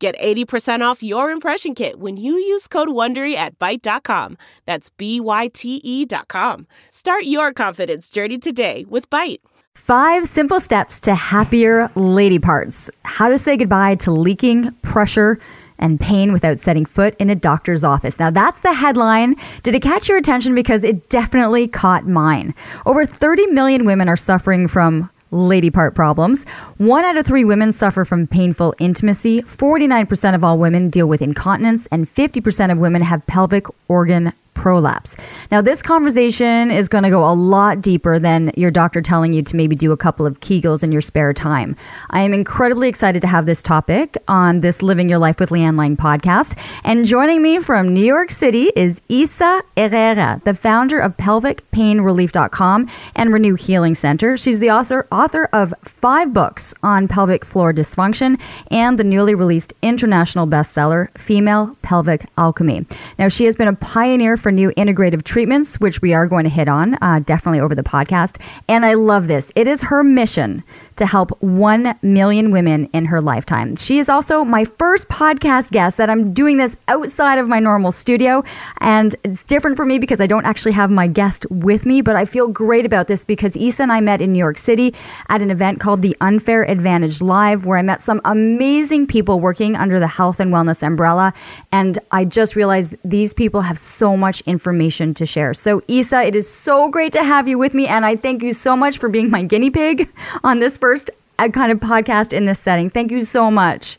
Get 80% off your impression kit when you use code WONDERY at Byte.com. That's B-Y-T-E dot com. Start your confidence journey today with Byte. Five simple steps to happier lady parts. How to say goodbye to leaking, pressure, and pain without setting foot in a doctor's office. Now, that's the headline. Did it catch your attention? Because it definitely caught mine. Over 30 million women are suffering from lady part problems. One out of three women suffer from painful intimacy. 49% of all women deal with incontinence, and 50% of women have pelvic organ prolapse. Now, this conversation is going to go a lot deeper than your doctor telling you to maybe do a couple of Kegels in your spare time. I am incredibly excited to have this topic on this Living Your Life with Leanne Lang podcast. And joining me from New York City is Isa Herrera, the founder of PelvicPainRelief.com and Renew Healing Center. She's the author, author of five books on pelvic floor dysfunction and the newly released international bestseller, Female Pelvic Alchemy. Now, she has been a pioneer for new integrative treatments, which we are going to hit on uh, definitely over the podcast. And I love this. It is her mission to help 1 million women in her lifetime. She is also my first podcast guest that I'm doing this outside of my normal studio. And it's different for me because I don't actually have my guest with me, but I feel great about this because Isa and I met in New York City at an event called the Unfair Advantage Live, where I met some amazing people working under the health and wellness umbrella. And I just realized these people have so much information to share. So, Isa, it is so great to have you with me. And I thank you so much for being my guinea pig on this first first uh, kind of podcast in this setting. Thank you so much.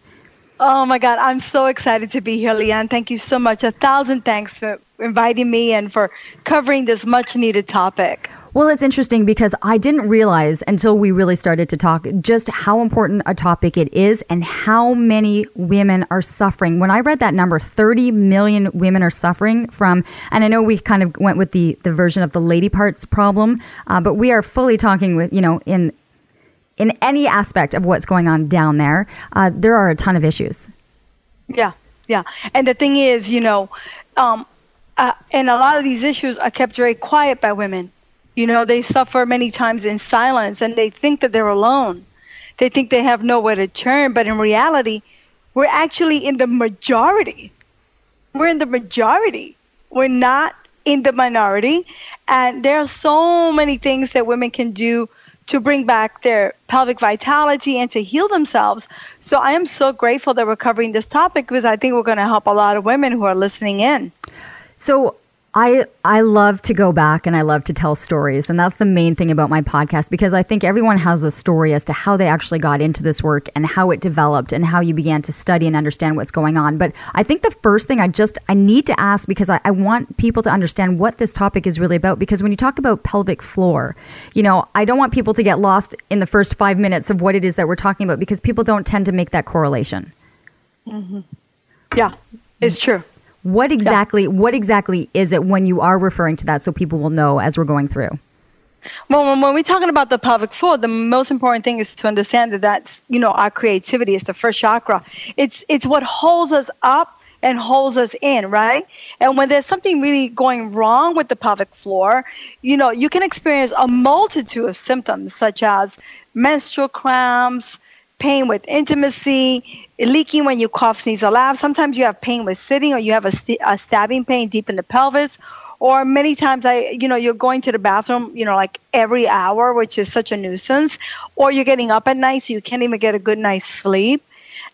Oh my God, I'm so excited to be here, Leanne. Thank you so much. A thousand thanks for inviting me and for covering this much needed topic. Well, it's interesting because I didn't realize until we really started to talk just how important a topic it is and how many women are suffering. When I read that number, 30 million women are suffering from, and I know we kind of went with the, the version of the lady parts problem, uh, but we are fully talking with, you know, in in any aspect of what's going on down there, uh, there are a ton of issues. Yeah, yeah. And the thing is, you know, um, uh, and a lot of these issues are kept very quiet by women. You know, they suffer many times in silence and they think that they're alone. They think they have nowhere to turn, but in reality, we're actually in the majority. We're in the majority. We're not in the minority. And there are so many things that women can do to bring back their pelvic vitality and to heal themselves. So I am so grateful that we're covering this topic because I think we're going to help a lot of women who are listening in. So I I love to go back and I love to tell stories and that's the main thing about my podcast because I think everyone has a story as to how they actually got into this work and how it developed and how you began to study and understand what's going on. But I think the first thing I just I need to ask because I, I want people to understand what this topic is really about because when you talk about pelvic floor, you know, I don't want people to get lost in the first five minutes of what it is that we're talking about because people don't tend to make that correlation. Mm-hmm. Yeah, it's true. What exactly yeah. what exactly is it when you are referring to that so people will know as we're going through? Well, when, when we're talking about the pelvic floor, the most important thing is to understand that that's, you know, our creativity is the first chakra. It's, it's what holds us up and holds us in, right? And when there's something really going wrong with the pelvic floor, you know, you can experience a multitude of symptoms such as menstrual cramps, pain with intimacy, leaking when you cough, sneeze, or laugh. Sometimes you have pain with sitting, or you have a, st- a stabbing pain deep in the pelvis. Or many times, I, you know, you're going to the bathroom, you know, like every hour, which is such a nuisance. Or you're getting up at night, so you can't even get a good night's sleep.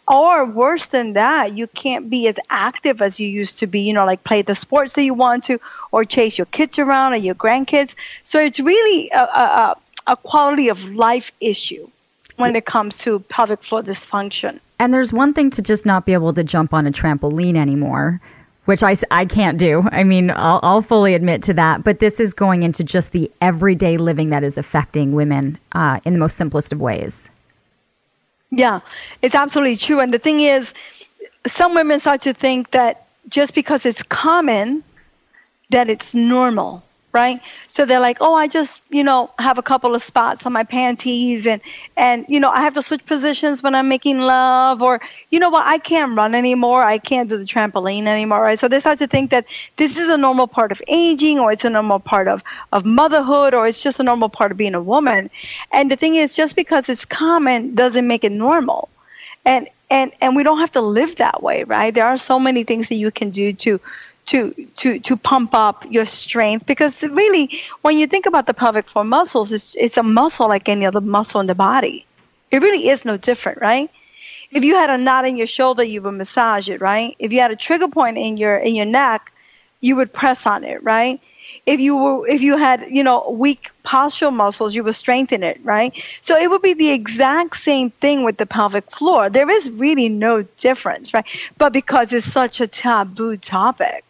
Or worse than that, you can't be as active as you used to be, you know, like play the sports that you want to, or chase your kids around or your grandkids. So it's really a, a, a quality of life issue when it comes to pelvic floor dysfunction. And there's one thing to just not be able to jump on a trampoline anymore, which I, I can't do. I mean, I'll, I'll fully admit to that. But this is going into just the everyday living that is affecting women uh, in the most simplest of ways. Yeah, it's absolutely true. And the thing is, some women start to think that just because it's common that it's normal right? So they're like oh i just you know have a couple of spots on my panties and and you know i have to switch positions when i'm making love or you know what i can't run anymore. I can't do the trampoline anymore right? So they start to think that this is a normal part of aging or it's a normal part of of motherhood or it's just a normal part of being a woman. And the thing is just because it's common doesn't make it normal. And and and we don't have to live that way right? There are so many things that you can do to to to to pump up your strength. Because really when you think about the pelvic floor muscles it's it's a muscle like any other muscle in the body. It really is no different right? If you had a knot in your shoulder you would massage it right? If you had a trigger point in your in your neck you would press on it right? If you were if you had you know weak postural muscles you would strengthen it right? So it would be the exact same thing with the pelvic floor. There is really no difference right? But because it's such a taboo topic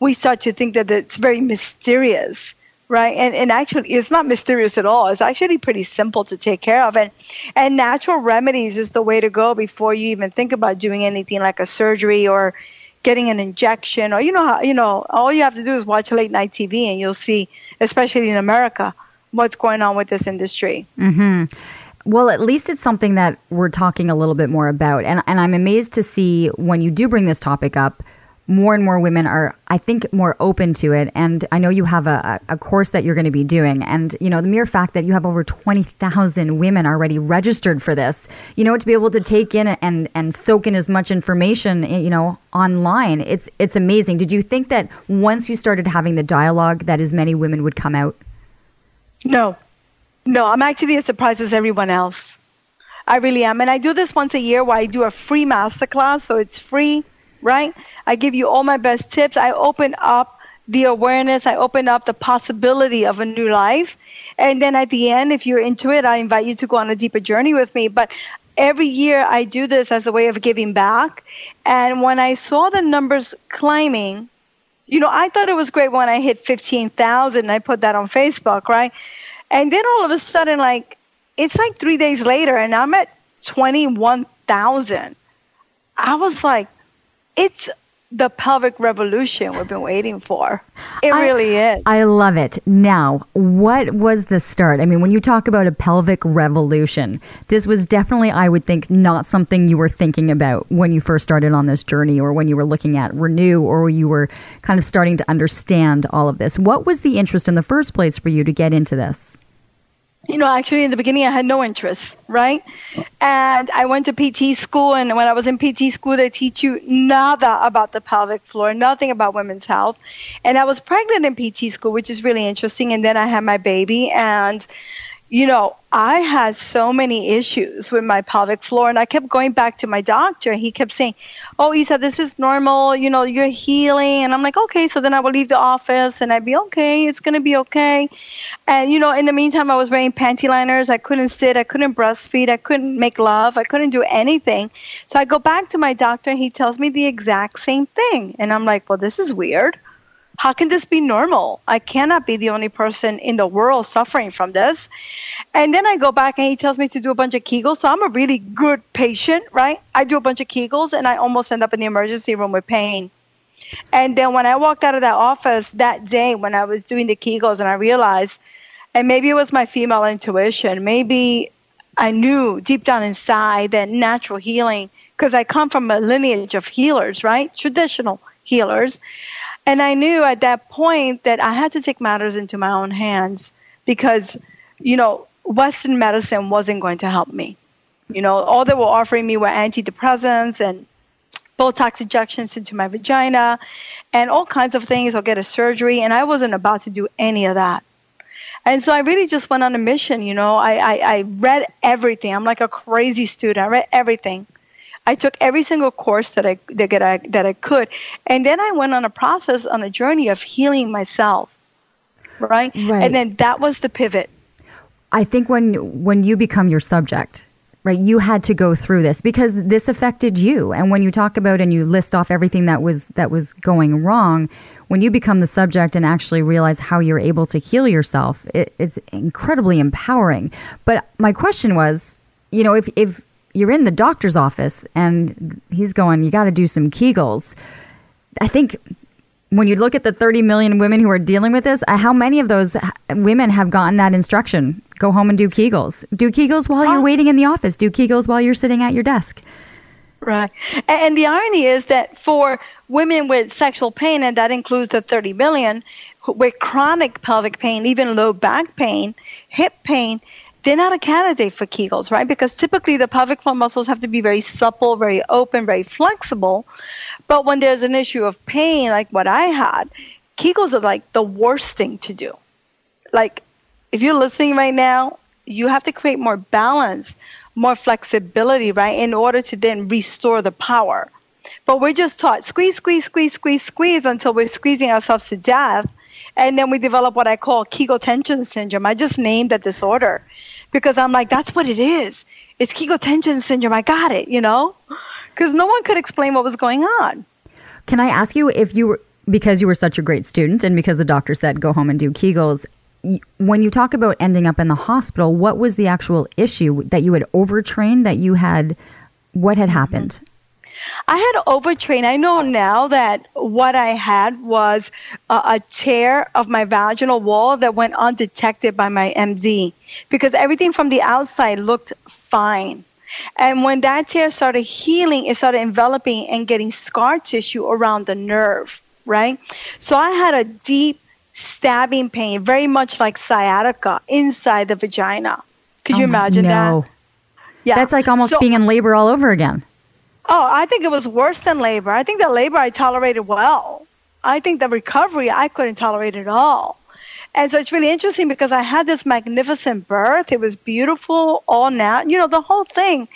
we start to think that it's very mysterious right and and actually it's not mysterious at all it's actually pretty simple to take care of and and natural remedies is the way to go before you even think about doing anything like a surgery or getting an injection or you know how you know all you have to do is watch late night tv and you'll see especially in america what's going on with this industry mm-hmm. Well, at least it's something that we're talking a little bit more about. And, and I'm amazed to see when you do bring this topic up, more and more women are, I think, more open to it. And I know you have a, a course that you're going to be doing. And, you know, the mere fact that you have over 20,000 women already registered for this, you know, to be able to take in and, and soak in as much information, you know, online, it's, it's amazing. Did you think that once you started having the dialogue that as many women would come out? No. No, I'm actually as surprised as everyone else. I really am. And I do this once a year where I do a free masterclass. So it's free right? I give you all my best tips. I open up the awareness, I open up the possibility of a new life. And then at the end, if you're into it, I invite you to go on a deeper journey with me. But every year I do this as a way of giving back. And when I saw the numbers climbing, you know, I thought it was great when I hit 15,000 and I put that on Facebook, right? And then all of a sudden, like, it's like three days later and I'm at 21,000. I was like, it's the pelvic revolution we've been waiting for. It I, really is. I love it. Now, what was the start? I mean, when you talk about a pelvic revolution, this was definitely, I would think, not something you were thinking about when you first started on this journey or when you were looking at Renew or you were kind of starting to understand all of this. What was the interest in the first place for you to get into this? You know, actually in the beginning I had no interest, right? And I went to PT school, and when I was in PT school, they teach you nada about the pelvic floor, nothing about women's health. And I was pregnant in PT school, which is really interesting. And then I had my baby, and you know, I had so many issues with my pelvic floor, and I kept going back to my doctor. He kept saying, "Oh, Isa, this is normal. You know, you're healing." And I'm like, "Okay." So then I would leave the office, and I'd be okay. It's gonna be okay. And you know, in the meantime, I was wearing panty liners. I couldn't sit. I couldn't breastfeed. I couldn't make love. I couldn't do anything. So I go back to my doctor. He tells me the exact same thing, and I'm like, "Well, this is weird." How can this be normal? I cannot be the only person in the world suffering from this. And then I go back and he tells me to do a bunch of Kegels. So I'm a really good patient, right? I do a bunch of Kegels and I almost end up in the emergency room with pain. And then when I walked out of that office that day when I was doing the Kegels and I realized, and maybe it was my female intuition, maybe I knew deep down inside that natural healing, because I come from a lineage of healers, right? Traditional healers. And I knew at that point that I had to take matters into my own hands because, you know, Western medicine wasn't going to help me. You know, all they were offering me were antidepressants and Botox injections into my vagina and all kinds of things. I'll get a surgery. And I wasn't about to do any of that. And so I really just went on a mission. You know, I, I, I read everything. I'm like a crazy student. I read everything. I took every single course that I that I that I could, and then I went on a process on a journey of healing myself, right? right? And then that was the pivot. I think when when you become your subject, right, you had to go through this because this affected you. And when you talk about and you list off everything that was that was going wrong, when you become the subject and actually realize how you're able to heal yourself, it, it's incredibly empowering. But my question was, you know, if if you're in the doctor's office and he's going, you got to do some Kegels. I think when you look at the 30 million women who are dealing with this, how many of those women have gotten that instruction? Go home and do Kegels. Do Kegels while you're waiting in the office. Do Kegels while you're sitting at your desk. Right. And the irony is that for women with sexual pain, and that includes the 30 million, with chronic pelvic pain, even low back pain, hip pain, they're not a candidate for Kegels, right? Because typically the pelvic floor muscles have to be very supple, very open, very flexible. But when there's an issue of pain, like what I had, Kegels are like the worst thing to do. Like, if you're listening right now, you have to create more balance, more flexibility, right, in order to then restore the power. But we're just taught squeeze, squeeze, squeeze, squeeze, squeeze until we're squeezing ourselves to death. And then we develop what I call Kegel tension syndrome. I just named that disorder because I'm like, that's what it is. It's Kegel tension syndrome. I got it, you know? Because no one could explain what was going on. Can I ask you if you were, because you were such a great student and because the doctor said go home and do Kegels, when you talk about ending up in the hospital, what was the actual issue that you had overtrained, that you had, what had happened? I had overtrained. I know now that what I had was a, a, tear of my vaginal wall that went undetected by my MD because everything from the outside looked fine. And when that tear started healing, it started enveloping and getting scar tissue around the nerve, right? So I had a deep stabbing pain, very much like sciatica inside the vagina. Could oh you imagine no. that? Yeah. That's like almost so, being in labor all over again. Oh, I think it was worse than labor. I think the labor I tolerated well. I think the recovery I couldn't tolerate at all. And so it's really interesting because I had this magnificent birth. It was beautiful, all now, you know, the whole thing.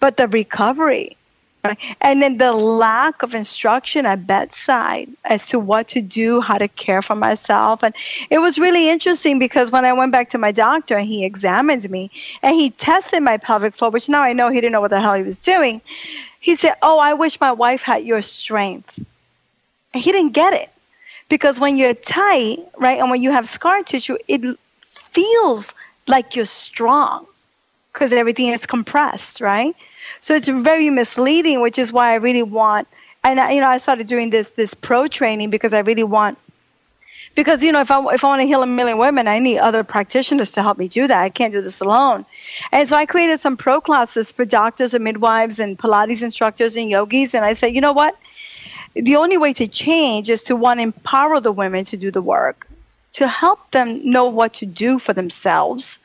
But the recovery, right? And then the lack of instruction at bedside as to what to do, how to care for myself. And it was really interesting because when I went back to my doctor, and he examined me and he tested my pelvic floor, which now I know he didn't know what the hell he was doing. He said, Oh, I wish my wife had your strength. And he didn't get it. Because when you're tight, right, and when you have scar tissue, it feels like you're strong because everything is compressed, right? So it's very misleading, which is why I really want, and I, you know, I started doing this this pro training because I really want, because you know, if I if I want to heal a million women, I need other practitioners to help me do that. I can't do this alone. And so I created some pro classes for doctors and midwives and Pilates instructors and yogis. And I said, you know what? The only way to change is to one, empower the women to do the work, to help them know what to do for themselves,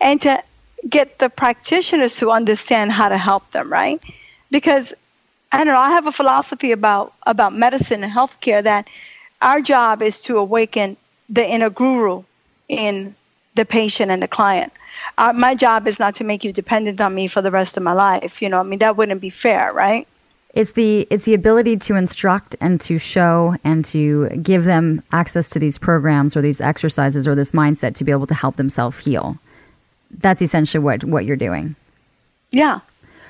and to get the practitioners to understand how to help them, right? Because I don't know, I have a philosophy about, about medicine and healthcare that our job is to awaken the inner guru in the patient and the client uh, my job is not to make you dependent on me for the rest of my life. You know, I mean, that wouldn't be fair, right? It's the it's the ability to instruct and to show and to give them access to these programs or these exercises or this mindset to be able to help themselves heal. That's essentially what what you're doing. Yeah,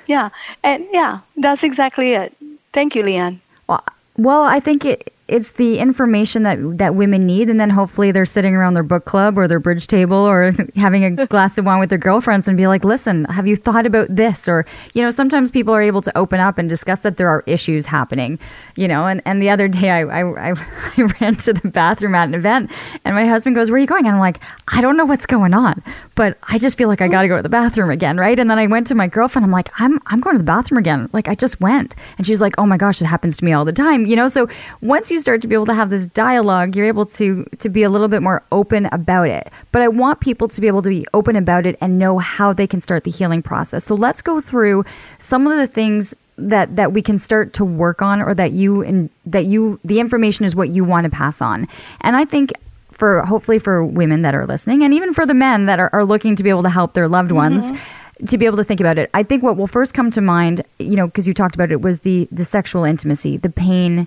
yeah, and yeah, that's exactly it. Thank you, Leanne. Well, well, I think it it's the information that that women need and then hopefully they're sitting around their book club or their bridge table or having a glass of wine with their girlfriends and be like listen have you thought about this? Or you know sometimes people are able to open up and discuss that there are issues happening you know and, and the other day I, I, I, I ran to the bathroom at an event and my husband goes where are you going? And i'm like i don't know what's going on but i just feel like i gotta go to the bathroom again right? And then i went to my girlfriend i'm like i'm, I'm going to the bathroom again. Like i just went. And she's like oh my gosh it happens to me all the time you know? So once you you start to be able to have this dialogue, you're able to to be a little bit more open about it. But I want people to be able to be open about it and know how they can start the healing process. So let's go through some of the things that that we can start to work on or that you and that you the information is what you want to pass on. And I think for hopefully for women that are listening and even for the men that are, are looking to be able to help their loved ones mm-hmm. to be able to think about it. I think what will first come to mind, you know, because you talked about it was the the sexual intimacy, the pain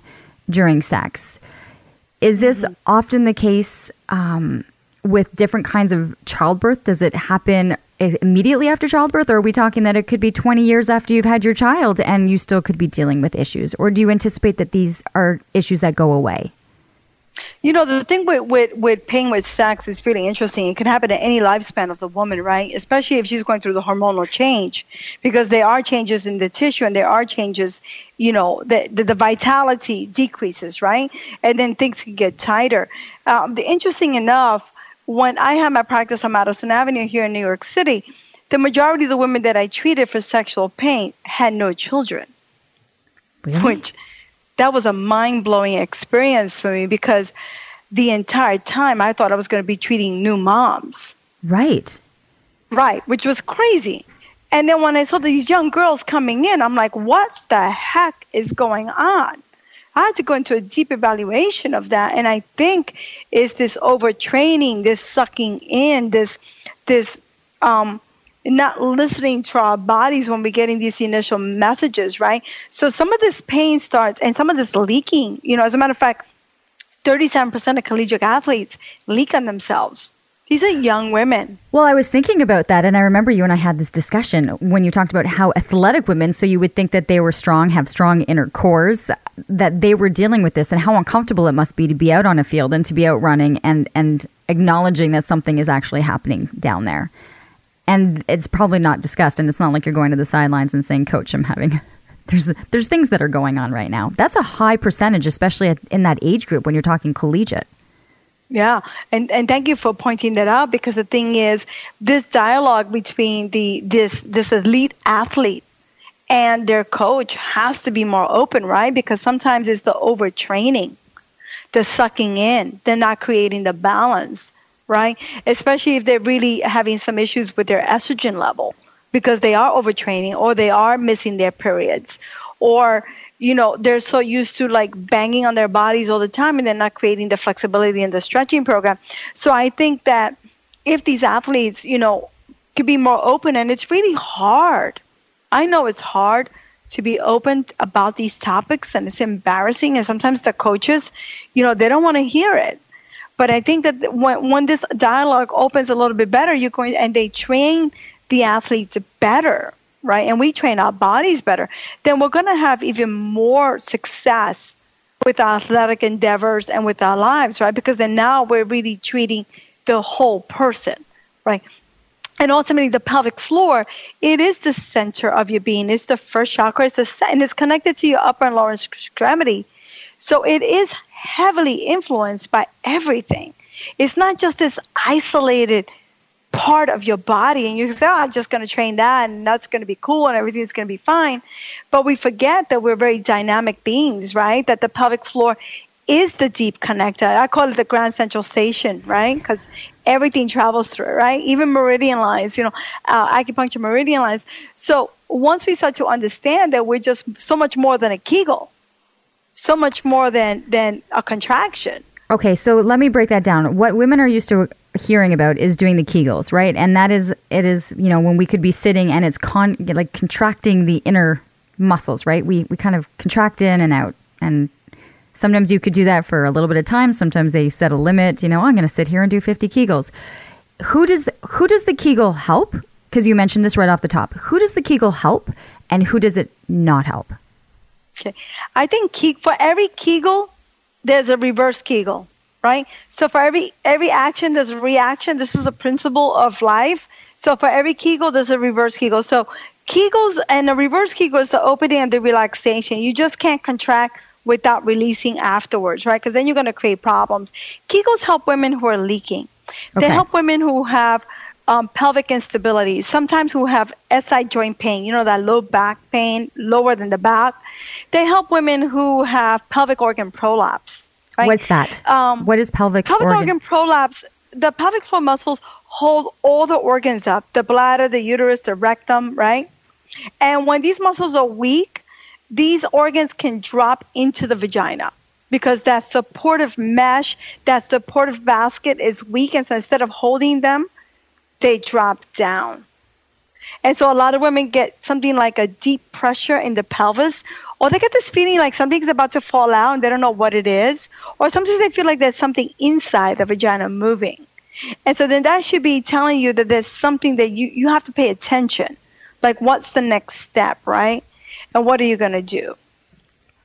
during sex. Is this mm-hmm. often the case um, with different kinds of childbirth? Does it happen immediately after childbirth, or are we talking that it could be 20 years after you've had your child and you still could be dealing with issues? Or do you anticipate that these are issues that go away? You know, the thing with, with, with pain with sex is really interesting. It can happen at any lifespan of the woman, right? Especially if she's going through the hormonal change, because there are changes in the tissue and there are changes, you know, the, the, the vitality decreases, right? And then things can get tighter. Um, the interesting enough, when I had my practice on Madison Avenue here in New York City, the majority of the women that I treated for sexual pain had no children. Really? Which that was a mind blowing experience for me because the entire time I thought I was going to be treating new moms. Right. Right, which was crazy. And then when I saw these young girls coming in, I'm like, what the heck is going on? I had to go into a deep evaluation of that. And I think it's this overtraining, this sucking in, this this um, not listening to our bodies when we're getting these initial messages, right? So some of this pain starts and some of this leaking, you know, as a matter of fact, 37% of collegiate athletes leak on themselves. These are young women. Well, I was thinking about that, and I remember you and I had this discussion when you talked about how athletic women, so you would think that they were strong, have strong inner cores, that they were dealing with this, and how uncomfortable it must be to be out on a field and to be out running and, and acknowledging that something is actually happening down there and it's probably not discussed and it's not like you're going to the sidelines and saying coach i'm having there's there's things that are going on right now. That's a high percentage especially in that age group when you're talking collegiate. Yeah, and and thank you for pointing that out because the thing is, this dialogue between the this this elite athlete and their coach has to be more open, right? Because sometimes it's the overtraining, the sucking in, they're not creating the balance right? Especially if they're really having some issues with their estrogen level because they are overtraining or they are missing their periods. Or you know they're so used to like banging on their bodies all the time and they're not creating the flexibility in the stretching program. So i think that if these athletes you know could be more open and it's really hard. I know it's hard to be open about these topics and it's embarrassing and sometimes the coaches you know they don't want to hear it but I think that when, when this dialogue opens a little bit better, you're going and they train the athletes better, right? And we train our bodies better, then we're going to have even more success with our athletic endeavors and with our lives, right? Because then now we're really treating the whole person, right? And ultimately, the pelvic floor, it is the center of your being. It's the first chakra. It's the, and it's connected to your upper and lower extremity. So it is heavily influenced by everything. It's not just this isolated part of your body and you say, oh, I'm just going to train that and that's going to be cool and everything's going to be fine. But we forget that we're very dynamic beings, right? That the pelvic floor is the deep connector. I call it the grand central station, right? Because everything travels through it, right? Even meridian lines, you know, uh, acupuncture meridian lines. So once we start to understand that we're just so much more than a Kegel, so much more than than a contraction. Okay, so let me break that down. What women are used to hearing about is doing the Kegels, right? And that is it is, you know, when we could be sitting and it's con like contracting the inner muscles, right? We we kind of contract in and out and sometimes you could do that for a little bit of time. Sometimes they set a limit, you know, oh, I'm going to sit here and do 50 Kegels. Who does who does the Kegel help? Because you mentioned this right off the top. Who does the Kegel help and who does it not help? Okay. I think for every Kegel, there's a reverse Kegel, right? So for every every action, there's a reaction. This is a principle of life. So for every Kegel, there's a reverse Kegel. So Kegels and a reverse Kegel is the opening and the relaxation. You just can't contract without releasing afterwards, right? Because then you're going to create problems. Kegels help women who are leaking. They help women who have um, pelvic instability, sometimes who have SI joint pain, you know, that low back pain, lower than the back. They help women who have pelvic organ prolapse. Right? What's that? Um, what is pelvic pelvic organ? organ prolapse? The pelvic floor muscles hold all the organs up the bladder, the uterus, the rectum, right? And when these muscles are weak, these organs can drop into the vagina because that supportive mesh, that supportive basket is weak. And so instead of holding them, they drop down. And so a lot of women get something like a deep pressure in the pelvis, or they get this feeling like something's about to fall out and they don't know what it is, or sometimes they feel like there's something inside the vagina moving. And so then that should be telling you that there's something that you, you have to pay attention. Like, what's the next step, right? And what are you going to do?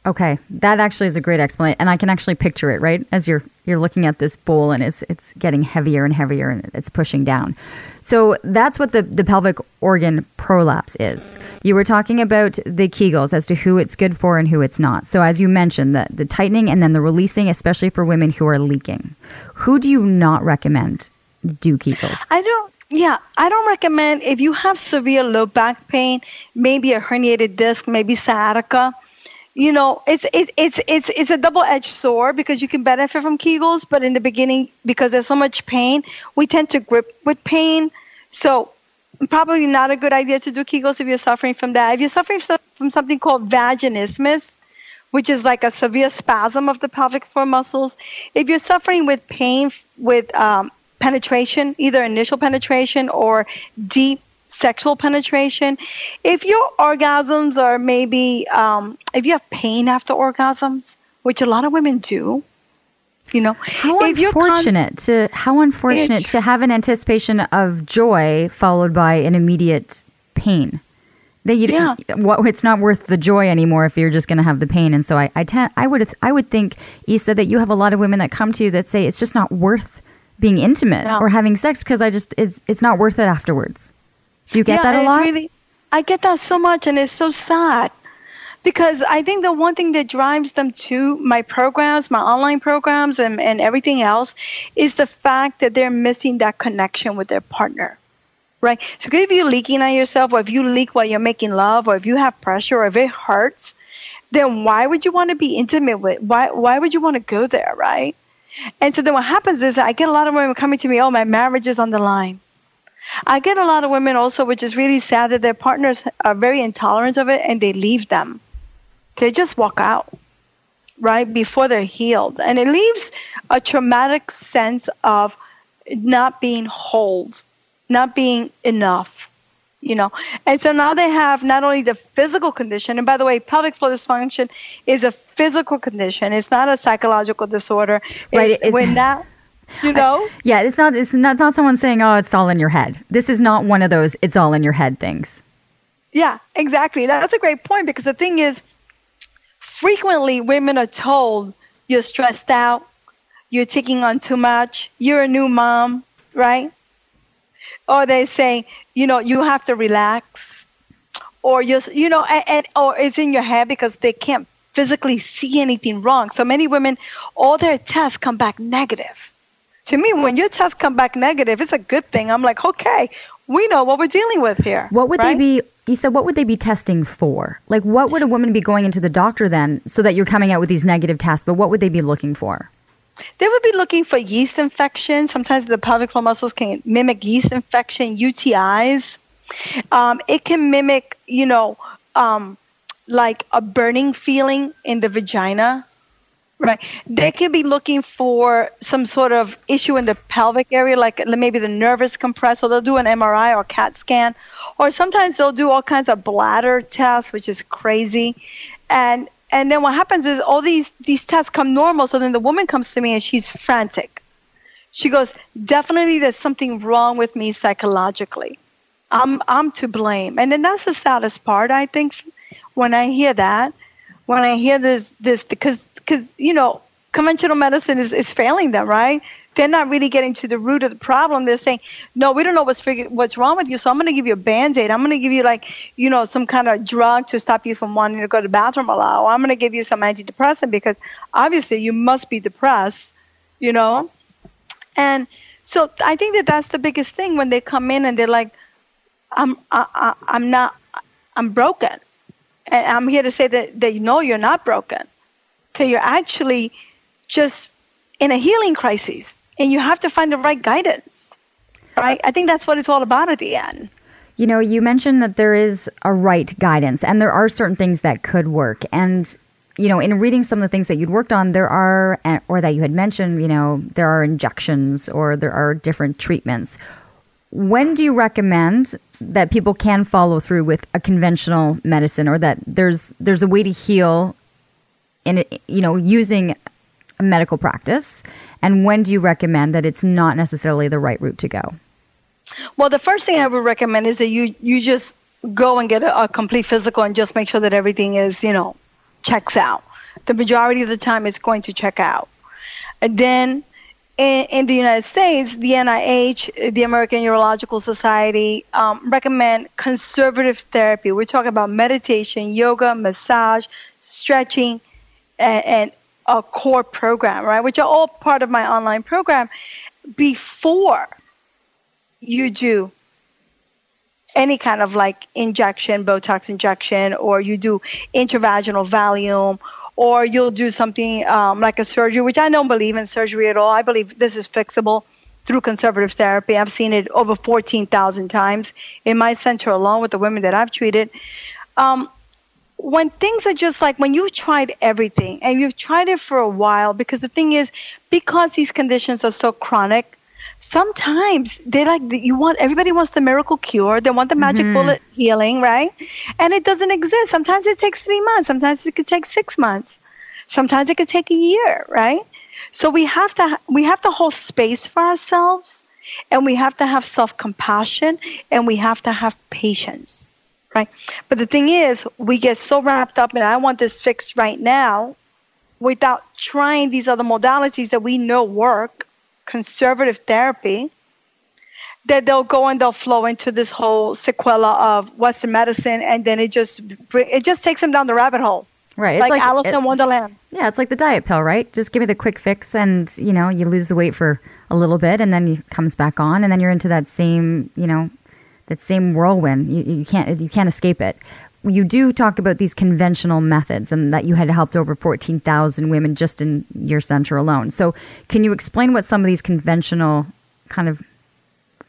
Okay, that actually is a great explanation, and I can actually picture it right as you're you're looking at this bowl, and it's it's getting heavier and heavier, and it's pushing down. So that's what the the pelvic organ prolapse is. You were talking about the Kegels as to who it's good for and who it's not. So as you mentioned, the the tightening and then the releasing, especially for women who are leaking. Who do you not recommend do Kegels? I don't. Yeah, I don't recommend if you have severe low back pain, maybe a herniated disc, maybe sciatica you know, it's it's it's it's it's a double-edged sword because you can benefit from Kegels, but in the beginning, because there's so much pain, we tend to grip with pain. So probably not a good idea to do Kegels if you're suffering from that. If you're suffering from something called vaginismus, which is like a severe spasm of the pelvic floor muscles, if you're suffering with pain with um, penetration, either initial penetration or deep sexual penetration. If your orgasms are maybe, um, if you have pain after orgasms, which a lot of women do, you know, how unfortunate to how unfortunate to have an anticipation of joy followed by an immediate pain. That you, yeah. what it's not worth the joy anymore if you're just going to have the pain. And so I, I tend, I would, I would think, Isa, that you have a lot of women that come to you that say it's just not worth being intimate yeah. or having sex because I just, it's, it's not worth it afterwards. Do you get yeah, that a lot? Really, I get that so much, and it's so sad because I think the one thing that drives them to my programs, my online programs, and, and everything else is the fact that they're missing that connection with their partner. Right? So if you're leaking on yourself, or if you leak while you're making love, or if you have pressure, or if it hurts, then why would you want to be intimate with? Why why would you want to go there, right? And so then what happens is I get a lot of women coming to me, oh, my marriage is on the line. I get a lot of women also, which is really sad that their partners are very intolerant of it and they leave them. They just walk out, right, before they're healed. And it leaves a traumatic sense of not being whole, not being enough, you know. And so now they have not only the physical condition, and by the way, pelvic floor dysfunction is a physical condition, it's not a psychological disorder. Right. It's, it, when that you know? I, yeah, it's not, it's not, it's not someone saying, oh, it's all in your head. This is not one of those it's all in your head things. Yeah, exactly. That's a great point because the thing is, frequently women are told you're stressed out, you're taking on too much, you're a new mom, right? Or they say, you know, you have to relax, or you're, you know, and, and or it's in your head because they can't physically see anything wrong. So many women, all their tests come back negative to me, when your tests come back negative, it's a good thing. I'm like, okay, we know what we're dealing with here. What would right? they be? You said, what would they be testing for? Like, what would a woman be going into the doctor then, so that you're coming out with these negative tests? But what would they be looking for? They would be looking for yeast infection. Sometimes the pelvic floor muscles can mimic yeast infection, UTIs. Um, it can mimic, you know, um, like a burning feeling in the vagina Right. They could be looking for some sort of issue in the pelvic area, like maybe the nervous compressor. They'll do an MRI or CAT scan, or sometimes they'll do all kinds of bladder tests, which is crazy. And and then what happens is all these these tests come normal. So then the woman comes to me and she's frantic. She goes, "Definitely, there's something wrong with me psychologically. I'm I'm to blame." And then that's the saddest part, I think, when I hear that. When I hear this this because because you know conventional medicine is, is failing them, right? They're not really getting to the root of the problem. They're saying, no, we don't know what's what's wrong with you, so I'm going to give you a band aid. I'm going to give you like, you know, some kind of drug to stop you from wanting to go to the bathroom a lot. Or I'm going to give you some antidepressant because obviously you must be depressed, you know. And so I think that that's the biggest thing when they come in and they're like, I'm I, I, I'm not I'm broken, and I'm here to say that that know you're not broken that you're actually just in a healing crisis and you have to find the right guidance. Right? I think that's what it's all about at the end. You know, you mentioned that there is a right guidance and there are certain things that could work. And, you know, in reading some of the things that you'd worked on, there are, or that you had mentioned, you know, there are injections or there are different treatments. When do you recommend that people can follow through with a conventional medicine or that there's there's a way to heal in you know using a medical practice and when do you recommend that it's not necessarily the right route to go well the first thing i would recommend is that you you just go and get a, a complete physical and just make sure that everything is you know checks out the majority of the time it's going to check out. And then in, in the United States, the NIH, the American Urological Society, um, recommend conservative therapy. We're talking about meditation, yoga, massage, stretching, and, a core program, right? Which are all part of my online program before you do any kind of like injection, Botox injection, or you do intravaginal Valium, or you'll do something um, like a surgery, which I don't believe in surgery at all. I believe this is fixable through conservative therapy. I've seen it over 14,000 times in my center alone with the women that I've treated. Um, when things are just like when you've tried everything and you've tried it for a while, because the thing is, because these conditions are so chronic, sometimes they like you want everybody wants the miracle cure. They want the magic mm-hmm. bullet healing right? And it doesn't exist. Sometimes it takes three months. Sometimes it could take six months. Sometimes it could take a year right? So we have to we have to hold space for ourselves and we have to have self-compassion and we have to have patience right but the thing is we get so wrapped up in i want this fixed right now without trying these other modalities that we know work conservative therapy, that they'll go and they'll flow into this whole sequela of Western medicine, and then it just it just takes them down the rabbit hole. Right, like, like Alice in Wonderland. Yeah, it's like the diet pill, right? Just give me the quick fix, and you know you lose the weight for a little bit, and then it comes back on, and then you're into that same you know that same whirlwind. You, you can't you can't escape it you do talk about these conventional methods and that you had helped over 14,000 women just in your center alone. So, can you explain what some of these conventional kind of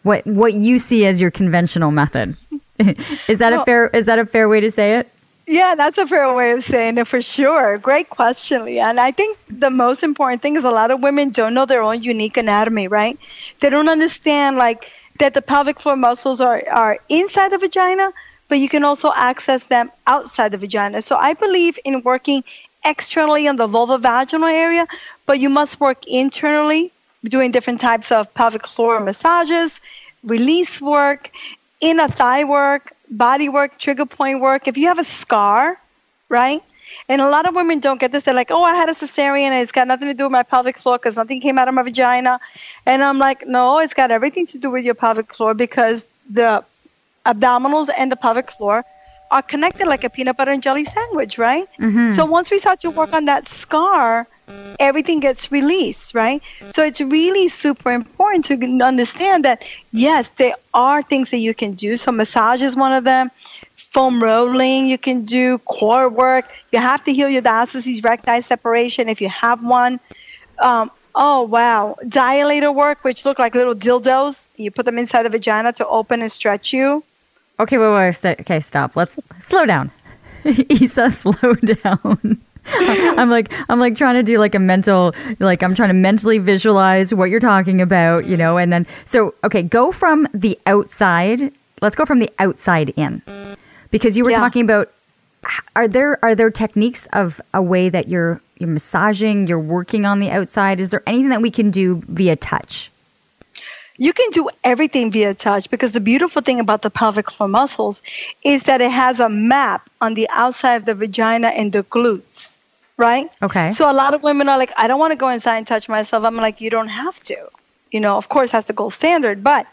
what what you see as your conventional method? is that well, a fair is that a fair way to say it? Yeah, that's a fair way of saying it for sure. Great question, Leah. And I think the most important thing is a lot of women don't know their own unique anatomy, right? They don't understand like that the pelvic floor muscles are, are inside the vagina, but you can also access them outside the vagina. So I believe in working externally on the vulva vaginal area, but you must work internally, doing different types of pelvic floor massages, release work, inner thigh work, body work, trigger point work. If you have a scar, right? And a lot of women don't get this. They're like, oh, I had a cesarean and it's got nothing to do with my pelvic floor because nothing came out of my vagina. And I'm like, no, it's got everything to do with your pelvic floor because the abdominals and the pelvic floor are connected like a peanut butter and jelly sandwich, right? Mm-hmm. So once we start to work on that scar, everything gets released, right? So it's really super important to understand that yes, there are things that you can do. So massage is one of them. Foam rolling, you can do core work. You have to heal your diastasis recti separation if you have one. Um, oh wow, dilator work, which look like little dildos. You put them inside the vagina to open and stretch you. Okay, wait, wait, wait. Okay, stop. Let's slow down. Isa, slow down. I'm like I'm like trying to do like a mental like I'm trying to mentally visualize what you're talking about, you know, and then so okay, go from the outside. Let's go from the outside in. Because you were yeah. talking about are there are there techniques of a way that you're you're massaging, you're working on the outside? Is there anything that we can do via touch? you can do everything via touch because the beautiful thing about the pelvic floor muscles is that it has a map on the outside of the vagina and the glutes, right? Okay. So a lot of women are like, I don't want to go inside and touch myself. I'm like, you don't have to. You know, of course, that's the gold standard, but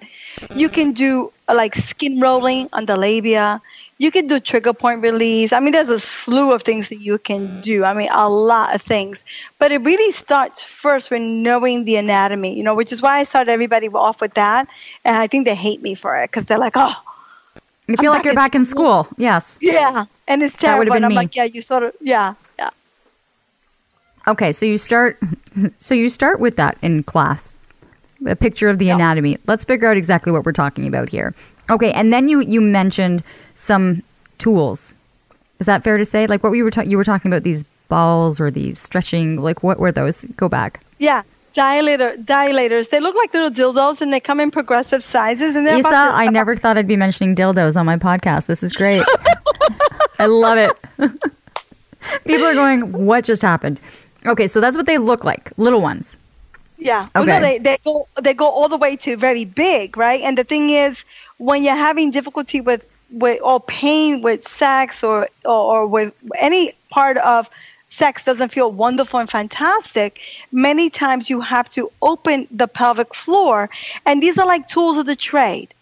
you can do like skin rolling on the labia you can do trigger point release. I mean, there's a slew of things that you can mm. do. I mean, a lot of things. But it really starts first with knowing the anatomy, you know, which is why I started everybody off with that. And I think they hate me for it because they're like, oh, you feel I'm like you're back in school. school. Yes. Yeah. And it's terrible. That And I'm me. like, yeah, you sort of, yeah, yeah. Okay. So you start, so you start with that in class, a picture of the yep. anatomy. Let's figure out exactly what we're talking about here. Okay. And then you, you mentioned, some tools. Is that fair to say? Like what we were ta- you were talking about these balls or these stretching. Like what were those? Go back. Yeah, dilator dilators. They look like little dildos, and they come in progressive sizes. And they're Isa, I never thought I'd be mentioning dildos on my podcast. This is great. I love it. People are going, "What just happened?" Okay, so that's what they look like, little ones. Yeah. Okay. Well, no, they, they go they go all the way to very big, right? And the thing is, when you're having difficulty with with or pain with sex or, or, or with any part of sex doesn't feel wonderful and fantastic, many times you have to open the pelvic floor. And these are like tools of the trade,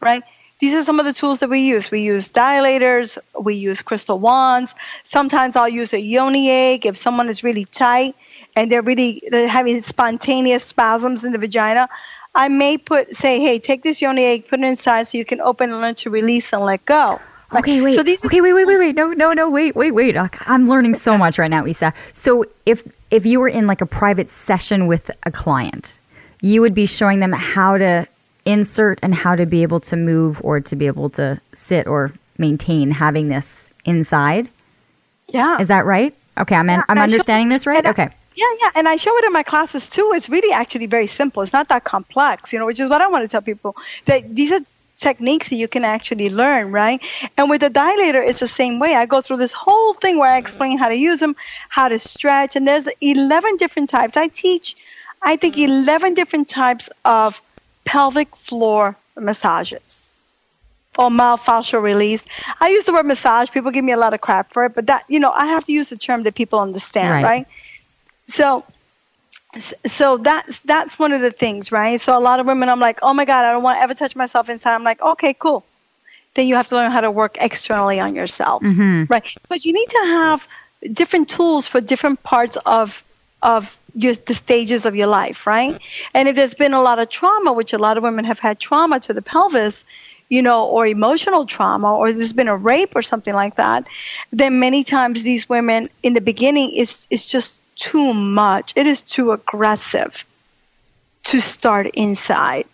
right? These are some of the tools that we use. We use dilators, we use crystal wands. Sometimes I'll use a yoni egg if someone is really tight and they're really they're having spontaneous spasms in the vagina. I may put say, hey, take this yoni egg, put it inside so you can open and learn to release and let go. Right? Okay, wait. So these okay, wait, wait, wait, wait. No, no, no. Wait, wait, wait. I'm learning so much right now, Isa. So if if you were in like a private session with a client, you would be showing them how to insert and how to be able to move or to be able to sit or maintain having this inside. Yeah. Is that right? Okay, I'm yeah, I'm understanding this right. Okay. Yeah, yeah, and I show it in my classes too. It's really actually very simple. It's not that complex, you know, which is what I want to tell people that these are techniques that you can actually learn, right? And with the dilator, it's the same way. I go through this whole thing where I explain how to use them, how to stretch, and there's 11 different types. I teach, I think, 11 different types of pelvic floor massages or myofascial release. I use the word massage. People give me a lot of crap for it, but that, you know, I have to use the term that people understand, right? right? So, so that's that's one of the things, right? So a lot of women, I'm like, oh my god, I don't want to ever touch myself inside. I'm like, okay, cool. Then you have to learn how to work externally on yourself, mm-hmm. right? But you need to have different tools for different parts of of your, the stages of your life, right? And if there's been a lot of trauma, which a lot of women have had trauma to the pelvis, you know, or emotional trauma, or there's been a rape or something like that, then many times these women in the beginning is is just too much. It is too aggressive to start inside.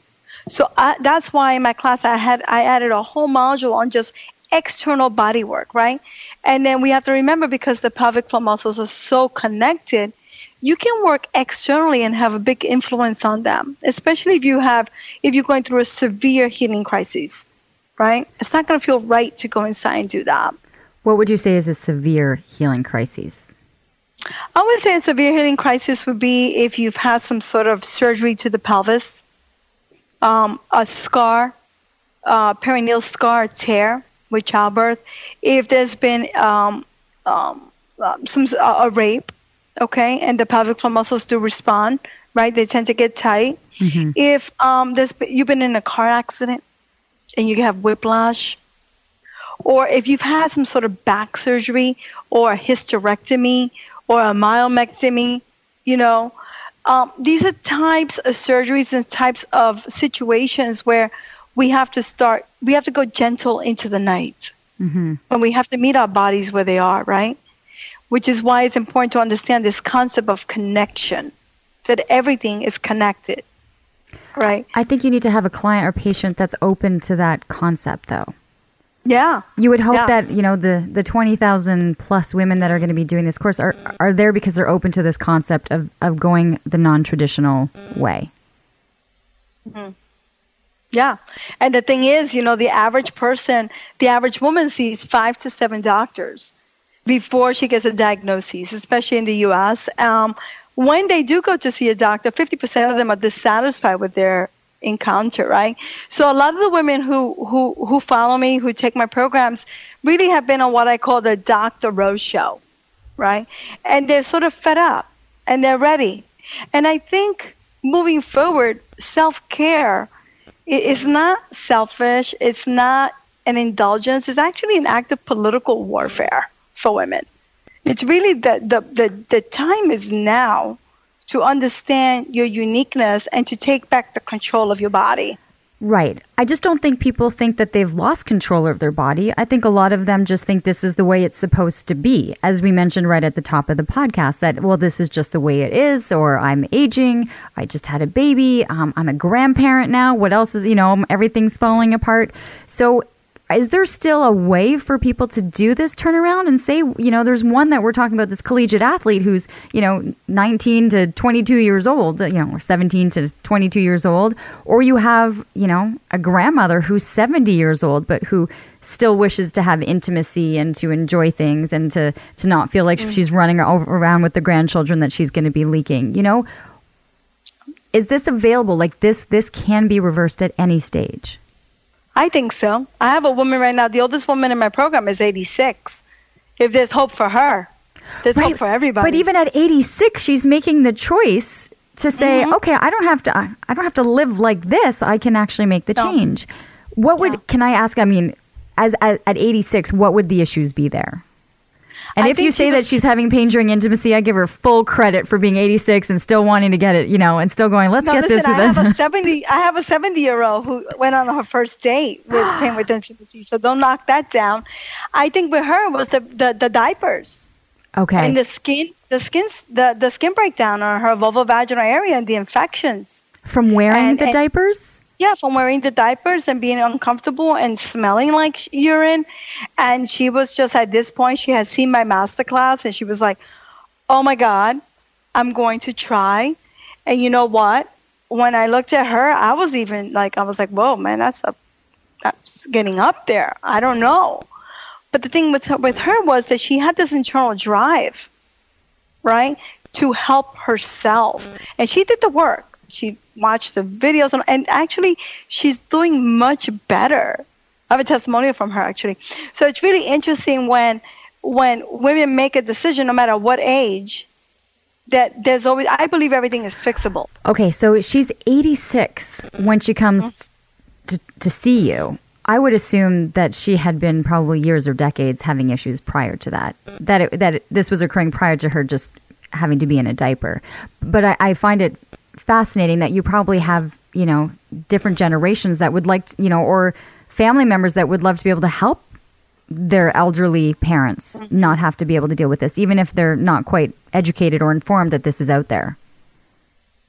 So I, that's why in my class I had I added a whole module on just external body work, right? And then we have to remember because the pelvic floor muscles are so connected, you can work externally and have a big influence on them, especially if you have if you're going through a severe healing crisis, right? It's not going to feel right to go inside and do that. What would you say is a severe healing crisis? I would say a severe healing crisis would be if you've had some sort of surgery to the pelvis, um, a scar, uh, perineal scar, tear with childbirth. If there's been um, um, um some uh, a rape, okay, and the pelvic floor muscles do respond, right? They tend to get tight. Mm-hmm. If um, there's you've been in a car accident and you have whiplash, or if you've had some sort of back surgery or a hysterectomy or a myomectomy, you know. Um, these are types of surgeries and types of situations where we have to start, we have to go gentle into the night. Mm-hmm. And we have to meet our bodies where they are, right? Which is why it's important to understand this concept of connection, that everything is connected, right? I think you need to have a client or patient that's open to that concept, though. Yeah. You would hope yeah. that, you know, the, the 20,000 plus women that are going to be doing this course are, are there because they're open to this concept of, of going the non traditional way. Mm-hmm. Yeah. And the thing is, you know, the average person, the average woman sees five to seven doctors before she gets a diagnosis, especially in the US. Um, when they do go to see a doctor, 50% of them are dissatisfied with their encounter, right? So a lot of the women who who who follow me, who take my programs, really have been on what I call the Dr. Rose show, right? And they're sort of fed up and they're ready. And I think moving forward, self care is not selfish. It's not an indulgence. It's actually an act of political warfare for women. It's really the, the, the, the time is now to understand your uniqueness and to take back the control of your body. Right. I just don't think people think that they've lost control of their body. I think a lot of them just think this is the way it's supposed to be. As we mentioned right at the top of the podcast, that, well, this is just the way it is, or I'm aging, I just had a baby, um, I'm a grandparent now, what else is, you know, everything's falling apart. So is there still a way for people to do this turnaround and say, you know, there's one that we're talking about this collegiate athlete who's, you know, 19 to 22 years old, you know, or 17 to 22 years old, or you have, you know, a grandmother who's 70 years old but who still wishes to have intimacy and to enjoy things and to to not feel like mm. she's running around with the grandchildren that she's going to be leaking, you know? Is this available like this this can be reversed at any stage? I think so. I have a woman right now. The oldest woman in my program is 86. If there's hope for her, There's right. hope for everybody. But even at 86, she's making the choice to say, mm-hmm. okay, I don't have to, I don't have to live like this. I can actually make the no. change. What would, yeah. can I ask? I mean, as, as at 86, what would the issues be there? And I if you say that she's having pain during intimacy, I give her full credit for being 86 and still wanting to get it, you know, and still going, let's no, get listen, this. I have a 70, I have a 70 year old who went on her first date with pain with intimacy. So don't knock that down. I think with her was the, the, the diapers. Okay. And the skin, the skin, the, the skin breakdown on her vulvovaginal area and the infections. From wearing and, the and, diapers? Yeah, from wearing the diapers and being uncomfortable and smelling like urine. And she was just at this point, she had seen my masterclass and she was like, oh my God, I'm going to try. And you know what? When I looked at her, I was even like, I was like, whoa, man, that's a, that's getting up there. I don't know. But the thing with her, with her was that she had this internal drive, right, to help herself. And she did the work she watched the videos and, and actually she's doing much better. I have a testimonial from her actually. So it's really interesting when when women make a decision, no matter what age, that there's always I believe everything is fixable. Okay, so she's 86 when she comes mm-hmm. to, to see you. I would assume that she had been probably years or decades having issues prior to that. That it, that it, this was occurring prior to her just having to be in a diaper. But I, I find it fascinating that you probably have, you know, different generations that would like, to, you know, or family members that would love to be able to help their elderly parents mm-hmm. not have to be able to deal with this, even if they're not quite educated or informed that this is out there.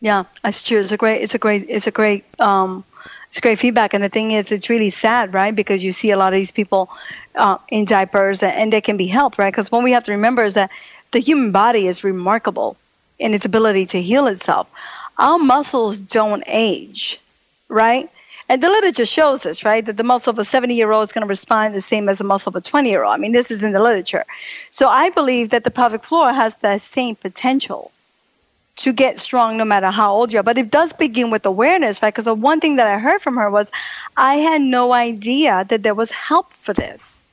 Yeah, that's true. It's a great, it's a great, it's a great, um, it's great feedback. And the thing is, it's really sad, right? Because you see a lot of these people uh, in diapers and, and they can be helped, right? Because what we have to remember is that the human body is remarkable in its ability to heal itself our muscles don't age, right? And the literature shows this, right? That the muscle of a 70 year old is going to respond the same as the muscle of a 20 year old. I mean, this is in the literature. So I believe that the pelvic floor has that same potential to get strong no matter how old you are. But it does begin with awareness, right? Because the one thing that I heard from her was, I had no idea that there was help for this.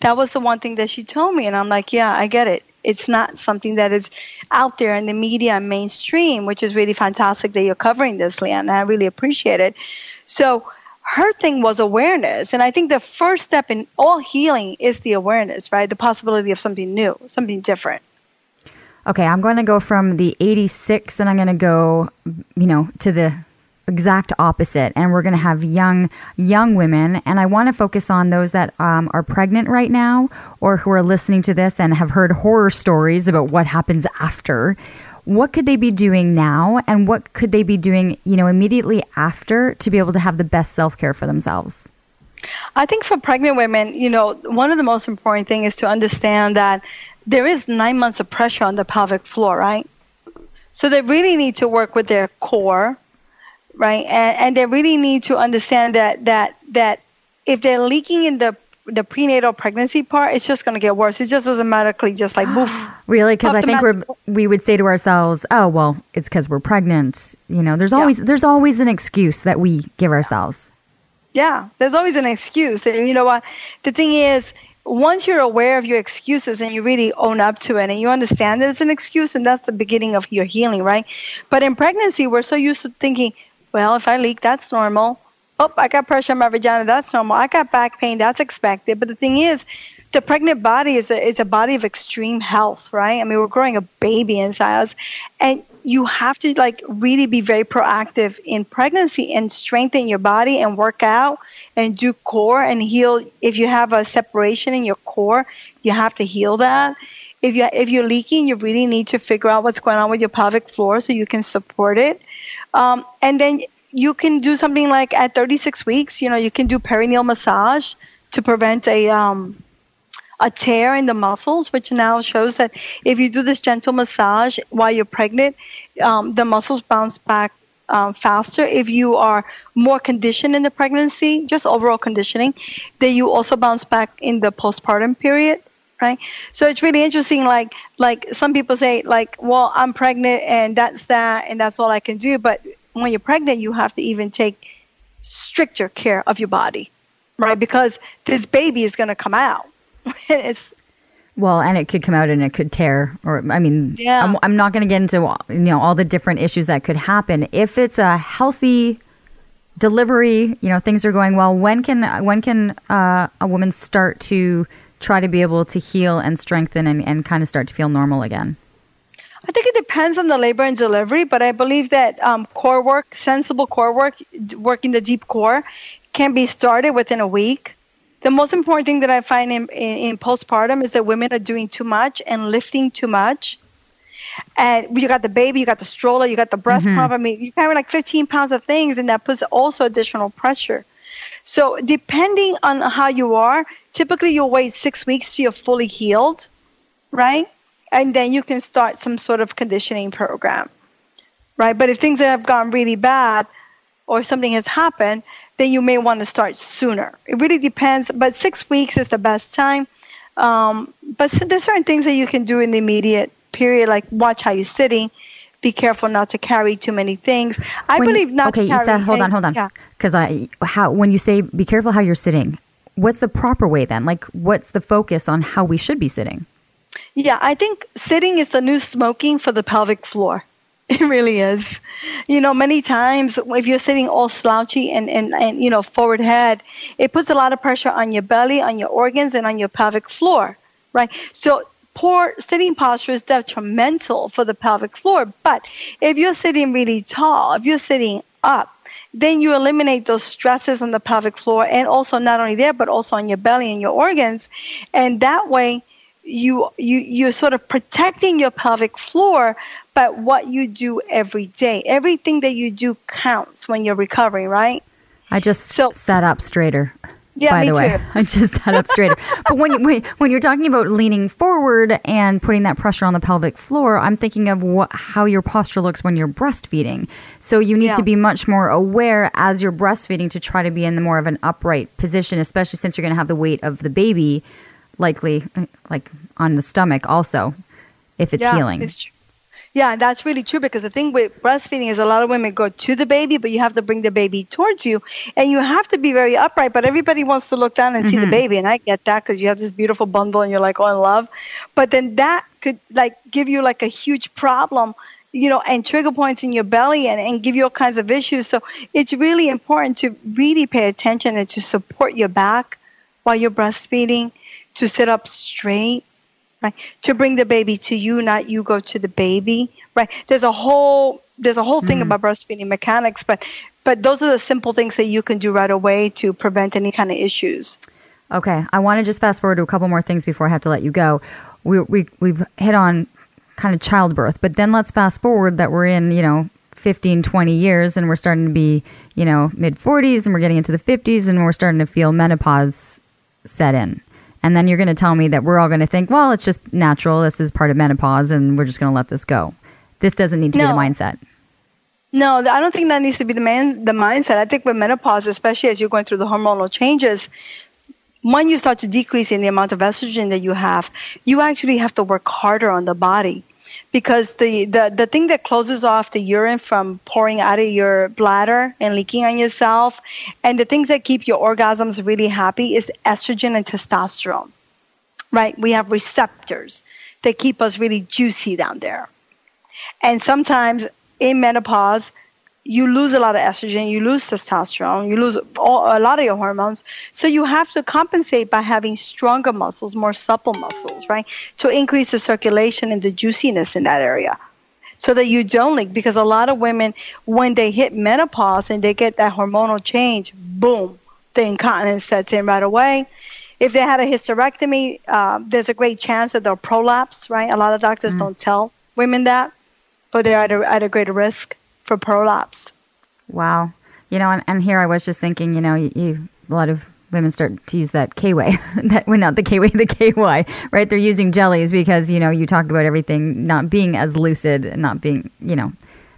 That was the one thing that she told me. And I'm like, yeah, I get it it's not something that is out there in the media and mainstream, which is really fantastic that you're covering this, Leanne. I really appreciate it. So her thing was awareness. And I think the first step in all healing is the awareness, right? The possibility of something new, something different. Okay, I'm going to go from the 86 and I'm going to go, you know, to the exact opposite and we're going to have young young women and i want to focus on those that um, are pregnant right now or who are listening to this and have heard horror stories about what happens after. What could they be doing now and what could they be doing you know immediately after to be able to have the best self-care for themselves? I think for pregnant women you know one of the most important things is to understand that there is nine months of pressure on the pelvic floor right? So they really need to work with their core right? And, and they really need to understand that that that if they're leaking in the the prenatal pregnancy part, it's just going to get worse. It just doesn't magically just like boof. really? Because I think we're we would say to ourselves, "Oh, well, it's because we're pregnant." You know, there's always yeah. there's always an excuse that we give ourselves. Yeah, there's always an excuse, and you know what? The thing is, once you're aware of your excuses and you really own up to it and you understand that it's an excuse, and that's the beginning of your healing, right? But in pregnancy, we're so used to thinking, well, if I leak, that's normal. Oh, I got pressure on my vagina, that's normal. I got back pain, that's expected. But the thing is, the pregnant body is a, is a body of extreme health, right? I mean, we're growing a baby inside us. And you have to like really be very proactive in pregnancy and strengthen your body and work out and do core and heal. If you have a separation in your core, you have to heal that. If you if you're leaking, you really need to figure out what's going on with your pelvic floor so you can support it. Um, and then you can do something like at 36 weeks, you know, you can do perineal massage to prevent a um, a tear in the muscles, which now shows that if you do this gentle massage while you're pregnant, um, the muscles bounce back um, faster. If you are more conditioned in the pregnancy, just overall conditioning, then you also bounce back in the postpartum period. Right. So it's really interesting. Like, like some people say, like, well, I'm pregnant and that's that, and that's all I can do. But when you're pregnant, you have to even take stricter care of your body, right? Because this baby is going to come out. it's Well, and it could come out and it could tear, or I mean, Yeah. I'm, I'm not going to get into you know all the different issues that could happen. If it's a healthy delivery, you know things are going well. When can when can uh, a woman start to try to be able to heal and strengthen and, and kind of start to feel normal again? I think it depends on the labor and delivery, but I believe that um, core work, sensible core work, working the deep core, can be started within a week. The most important thing that I find in, in, in postpartum is that women are doing too much and lifting too much. And you got the baby, you got the stroller, you got the breast pump. I mean, you carry like 15 pounds of things, and that puts also additional pressure. So, depending on how you are, typically you'll wait six weeks till you're fully healed, right? And then you can start some sort of conditioning program, right? But if things have gone really bad or something has happened, then you may want to start sooner. It really depends, but six weeks is the best time. Um, but so there's certain things that you can do in the immediate period, like watch how you're sitting. Be careful not to carry too many things. I When- believe not okay, to carry. Isa, hold on, hold on. Yeah. Because I, how when you say be careful how you're sitting, what's the proper way then? Like, what's the focus on how we should be sitting? Yeah, I think sitting is the new smoking for the pelvic floor. It really is. You know, many times if you're sitting all slouchy and, and, and, you know, forward head, it puts a lot of pressure on your belly, on your organs, and on your pelvic floor, right? So poor sitting posture is detrimental for the pelvic floor. But if you're sitting really tall, if you're sitting up, then you eliminate those stresses on the pelvic floor and also not only there, but also on your belly and your organs. And that way, you you you're sort of protecting your pelvic floor but what you do every day everything that you do counts when you're recovering right I just So- sat up straighter. Yeah, by the way, too. I just sat up straighter. but when, you, when when you're talking about leaning forward and putting that pressure on the pelvic floor, I'm thinking of what how your posture looks when you're breastfeeding. So you need Yeah. to be much more aware as you're breastfeeding to try to be in the more of an upright position, especially since you're going to have the weight of the baby, likely like on the stomach also, if it's yeah healing. it's yeah that's really true because the thing with breastfeeding is a lot of women go to the baby but you have to bring the baby towards you and you have to be very upright but everybody wants to look down and see the mm-hmm. baby and i get that because you have this beautiful bundle and you're like all in love but then that could like give you like a huge problem you know, and trigger points in your belly and, and give you all kinds of issues. So it's really important to really pay attention and to support your back while you're breastfeeding, to sit up straight, right? To bring the baby to you, not you go to the baby, right? There's a whole there's a whole thing mm. about breastfeeding mechanics, but but those are the simple things that you can do right away to prevent any kind of issues. Okay, I want to just fast forward to a couple more things before I have to let you go. We, we we've hit on kind of childbirth, but then let's fast forward that we're in you know 15, 20 years, and we're starting to be you know mid 40s, and we're getting into the 50s, and we're starting to feel menopause set in. And then you're going to tell me that we're all going to think, well, it's just natural. This is part of menopause, and we're just going to let this go. This doesn't need to be the mindset. No, I don't think that needs to be the man the mindset. I think with menopause, especially as you're going through the hormonal changes, when you start to decrease in the amount of estrogen that you have, you actually have to work harder on the body. Because the, the, the thing that closes off the urine from pouring out of your bladder and leaking on yourself, and the things that keep your orgasms really happy is estrogen and testosterone. Right? We have receptors that keep us really juicy down there. And sometimes in menopause, you lose a lot of estrogen, you lose testosterone, you lose all, a lot of your hormones. So you have to compensate by having stronger muscles, more supple muscles, right? To increase the circulation and the juiciness in that area. So that you don't leak. Because a lot of women, when they hit menopause and they get that hormonal change, boom, the incontinence sets in right away. If they had a hysterectomy, um, there's a great chance that they'll prolapse, right? A lot of doctors don't tell women that, but they're at a, at a greater risk for prolapse. Wow. You know, and, and here I was just thinking, you know, you, you a lot of women start to use that K-way, that well, not the K-way, the KY, right? They're using jellies because you know you talked about everything not being as lucid and not being, you know,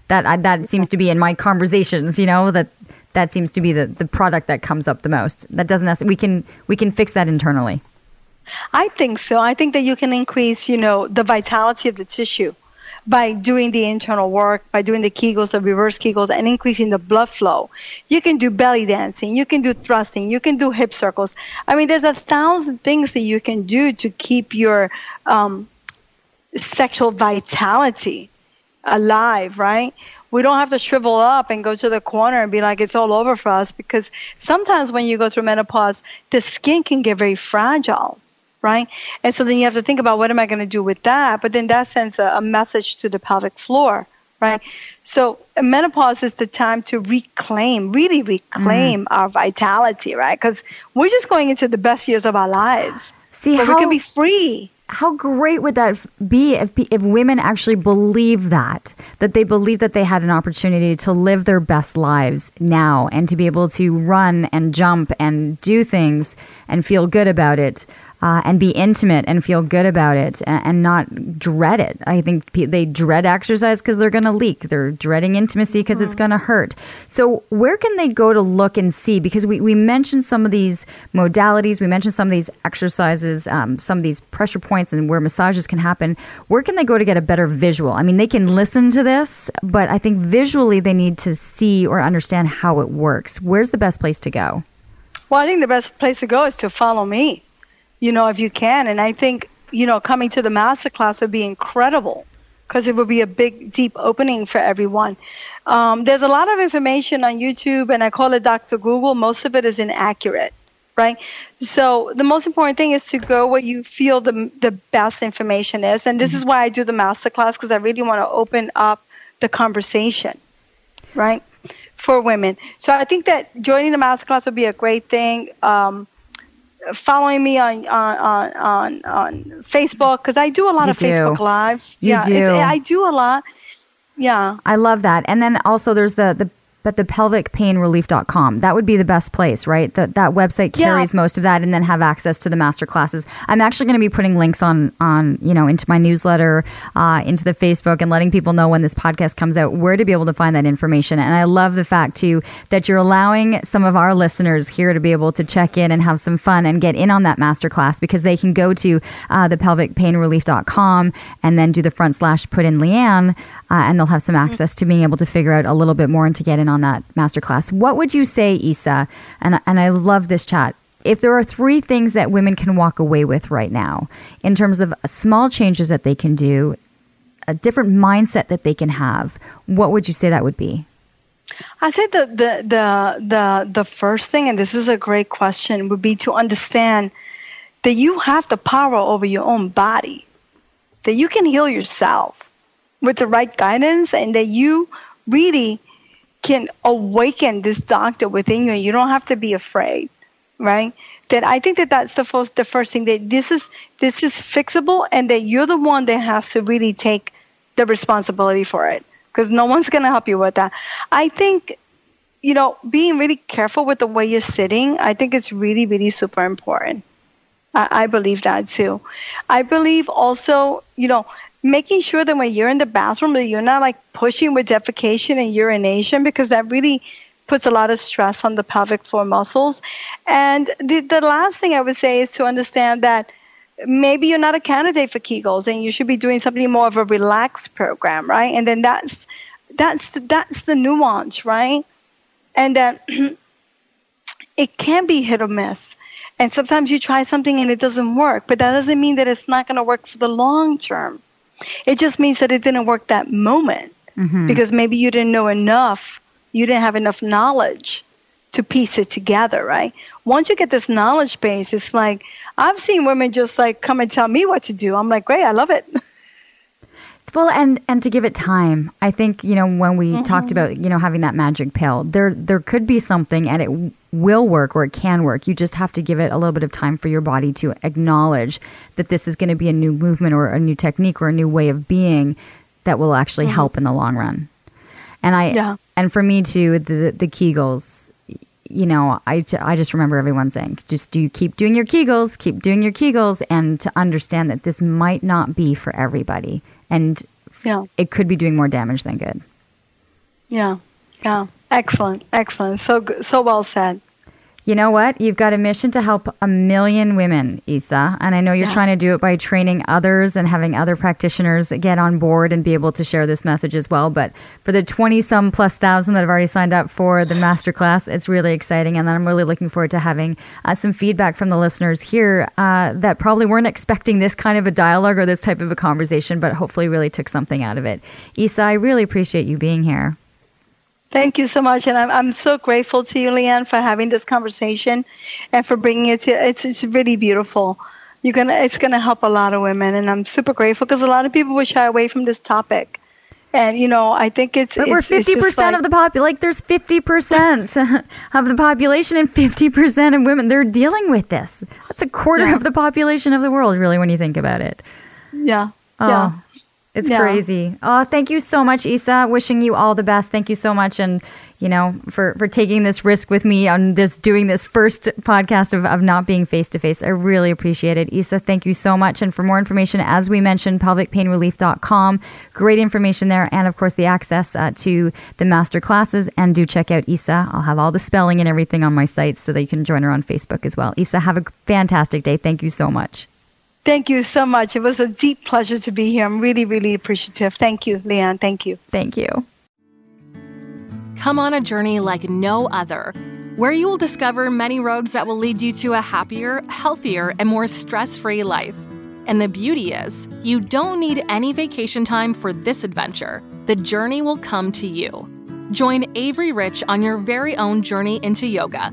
that I, that seems to be in my conversations. You know that that seems to be the the product that comes up the most. That doesn't necessarily, we can we can fix that internally. I think so. I think that you can increase, you know, the vitality of the tissue. By doing the internal work, by doing the Kegels, the reverse Kegels, and increasing the blood flow. You can do belly dancing, you can do thrusting, you can do hip circles. I mean, there's a thousand things that you can do to keep your um, sexual vitality alive, right? We don't have to shrivel up and go to the corner and be like it's all over for us because sometimes when you go through menopause, the skin can get very fragile right? And so then you have to think about what am I going to do with that? But then that sends a, a message to the pelvic floor, right? So menopause is the time to reclaim, really reclaim mm. our vitality, right? Because we're just going into the best years of our lives. See, how, we can be free. How great would that be if, if women actually believe that, that they believe that they had an opportunity to live their best lives now and to be able to run and jump and do things and feel good about it uh, and be intimate and feel good about it and, and not dread it. I think pe- they dread exercise because they're going to leak. They're dreading intimacy because mm-hmm. it's going to hurt. So, where can they go to look and see? Because we, we mentioned some of these modalities, we mentioned some of these exercises, um, some of these pressure points, and where massages can happen. Where can they go to get a better visual? I mean, they can listen to this, but I think visually they need to see or understand how it works. Where's the best place to go? Well, I think the best place to go is to follow me you know, if you can. And I think, you know, coming to the masterclass would be incredible because it would be a big, deep opening for everyone. Um, there's a lot of information on YouTube, and I call it Dr. Google. Most of it is inaccurate, right? So the most important thing is to go where you feel the the best information is, and this mm-hmm. is why I do the masterclass because I really want to open up the conversation, right, for women. So I think that joining the masterclass would be a great thing. Um, following me on on on on Facebook because I do a lot you of do. Facebook lives. You yeah, do. I do a lot. Yeah, I love that. And then also there's the the but the pelvicpainrelief.com that would be the best place right? That that website carries yeah. most of that and then have access to the master classes. I'm actually going to be putting links on on you know into my newsletter uh, into the facebook and letting people know when this podcast comes out where to be able to find that information. And i love the fact too that you're allowing some of our listeners here to be able to check in and have some fun and get in on that master class because they can go to uh, the pelvicpainrelief.com and then do the front slash put in leanne uh, and they'll have some access to being able to figure out a little bit more and to get in on that masterclass. What would you say, Isa? And and I love this chat. If there are three things that women can walk away with right now, in terms of small changes that they can do, a different mindset that they can have, what would you say that would be? I think the, the the the the first thing, and this is a great question, would be to understand that you have the power over your own body, that you can heal yourself with the right guidance, and that you really can awaken this doctor within you and you don't have to be afraid right? That i think that that's the first the first thing that this is this is fixable and that you're the one that has to really take the responsibility for it because no one's going to help you with that. I think you know being really careful with the way you're sitting i think it's really really super important. I, I believe that too. I believe also you know making sure that when you're in the bathroom that you're not like pushing with defecation and urination because that really puts a lot of stress on the pelvic floor muscles. And the, the last thing I would say is to understand that maybe you're not a candidate for Kegels and you should be doing something more of a relaxed program, right? And then that's that's the, that's the nuance, right? And that it can be hit or miss. And sometimes you try something and it doesn't work, but that doesn't mean that it's not going to work for the long term. It just means that it didn't work that moment mm-hmm. because maybe you didn't know enough, you didn't have enough knowledge to piece it together, right? Once you get this knowledge base, it's like I've seen women just like come and tell me what to do. I'm like, great, I love it. Well, and and to give it time, I think you know when we mm-hmm. talked about you know having that magic pill, there there could be something, and it will work or it can work. You just have to give it a little bit of time for your body to acknowledge that this is going to be a new movement or a new technique or a new way of being that will actually mm-hmm. help in the long run. And I yeah. and for me too, the the Kegels, you know, I, I just remember everyone saying, just do keep doing your Kegels, keep doing your Kegels, and to understand that this might not be for everybody and yeah. it could be doing more damage than good. Yeah, yeah, excellent, excellent. So so well said. You know what? You've got a mission to help a million women, Isa. And I know you're Yeah. trying to do it by training others and having other practitioners get on board and be able to share this message as well. But for the 20 some plus thousand that have already signed up for the masterclass, it's really exciting. And then I'm really looking forward to having uh, some feedback from the listeners here uh, that probably weren't expecting this kind of a dialogue or this type of a conversation, but hopefully really took something out of it. Isa, I really appreciate you being here. Thank you so much, and I'm I'm so grateful to you, Leanne, for having this conversation, and for bringing it to. It's it's really beautiful. You're gonna it's gonna help a lot of women, and I'm super grateful because a lot of people would shy away from this topic, and you know I think it's But we're it's, it's fifty percent like- of the pop. Like there's fifty percent of the population, and fifty percent of women. They're dealing with this. That's a quarter Yeah. of the population of the world, really, when you think about it. yeah Oh, yeah. It's Yeah. crazy. Oh, thank you so much, Isa. Wishing you all the best. Thank you so much, and you know for for taking this risk with me on this doing this first podcast of, of not being face to face. I really appreciate it, Isa. Thank you so much. And for more information, as we mentioned, pelvicpainrelief.com. Great information there, and of course the access uh, to the master classes. And do check out Isa. I'll have all the spelling and everything on my site so that you can join her on Facebook as well. Isa, have a fantastic day. Thank you so much. Thank you so much. It was a deep pleasure to be here. I'm really really appreciative. Thank you, Leanne. Thank you. Thank you. Come on a journey like no other, where you will discover many roads that will lead you to a happier, healthier, and more stress free life. And the beauty is, you don't need any vacation time for this adventure. The journey will come to you. Join Avery Rich on your very own journey into yoga.